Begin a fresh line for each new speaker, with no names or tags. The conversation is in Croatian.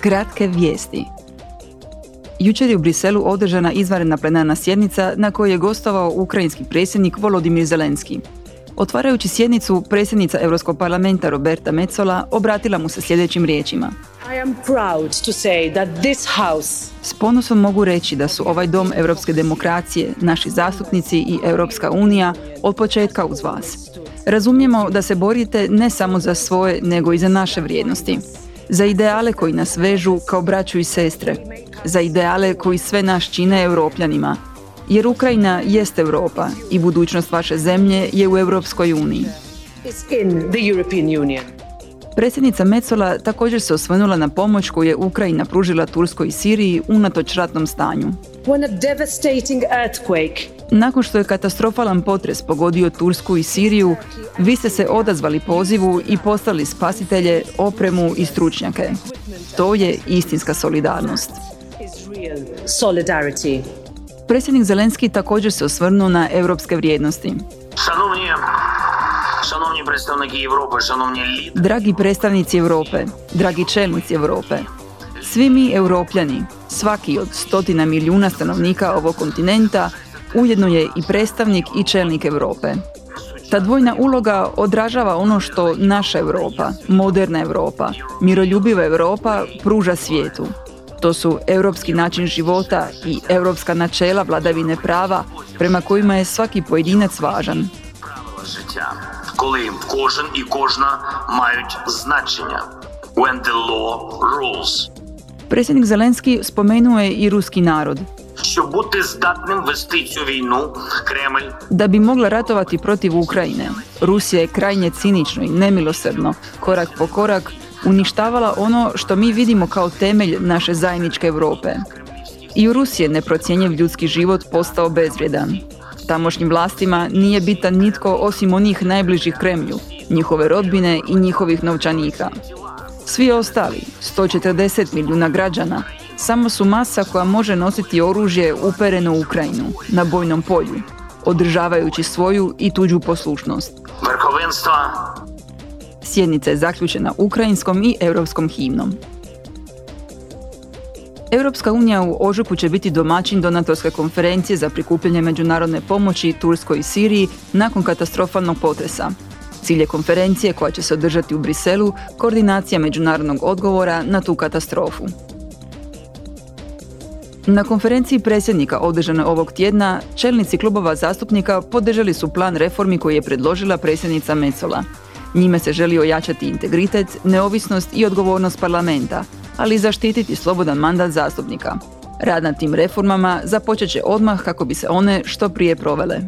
Kratke vijesti. Jučer je u Briselu održana izvanredna plenarna sjednica na kojoj je gostovao ukrajinski predsjednik Volodimir Zelenski. Otvarajući sjednicu, predsjednica Europskog parlamenta Roberta Metzola obratila mu se sljedećim riječima.
I am proud to say that this house
S ponosom mogu reći da su ovaj dom europske demokracije, naši zastupnici i Europska unija od početka uz vas. Razumijemo da se borite ne samo za svoje, nego i za naše vrijednosti. Za ideale koji nas vežu kao braću i sestre. Za ideale koji sve nas čine europljanima. Jer Ukrajina jest Europa i budućnost vaše zemlje je u Europskoj uniji. Predsjednica Metzola također se osvrnula na pomoć koju je Ukrajina pružila Turskoj i Siriji unatoč ratnom stanju.
When a devastating earthquake
nakon što je katastrofalan potres pogodio Tursku i Siriju, vi ste se odazvali pozivu i postali spasitelje, opremu i stručnjake. To je istinska solidarnost. Predsjednik Zelenski također se osvrnuo na europske vrijednosti. Dragi predstavnici Europe, dragi čelnici Europe, svi mi europljani, svaki od stotina milijuna stanovnika ovog kontinenta, ujedno je i predstavnik i čelnik Europe. Ta dvojna uloga odražava ono što naša Europa, moderna Europa, miroljubiva Europa pruža svijetu. To su europski način života i europska načela vladavine prava prema kojima je svaki pojedinac važan.
правила життя, коли кожен і кожна мають значення. When the law rules.
Predsjednik Zelenski spomenuo je i ruski narod,
Щоб бути здатним вести цю війну, Кремль
Da bi mogla ratovati protiv Ukrajine, Rusija je krajnje cinično i nemilosrdno, korak po korak, uništavala ono što mi vidimo kao temelj naše zajedničke Europe. I u Rusiji je neprocjenjiv ljudski život postao bezvrijedan. Tamošnjim vlastima nije bitan nitko osim onih najbližih Kremlju, njihove rodbine i njihovih novčanika. Svi ostali, 140 milijuna građana, samo su masa koja može nositi oružje upereno u Ukrajinu, na bojnom polju, održavajući svoju i tuđu poslušnost. Sjednica je zaključena ukrajinskom i europskom himnom. Europska unija u ožuku će biti domaćin donatorske konferencije za prikupljanje međunarodne pomoći Turskoj i Siriji nakon katastrofalnog potresa. Cilje konferencije koja će se održati u Briselu koordinacija međunarodnog odgovora na tu katastrofu. Na konferenciji predsjednika održane ovog tjedna, čelnici klubova zastupnika podržali su plan reformi koji je predložila predsjednica Metzola. Njime se želi ojačati integritet, neovisnost i odgovornost parlamenta, ali i zaštititi slobodan mandat zastupnika. Rad na tim reformama započet će odmah kako bi se one što prije provele.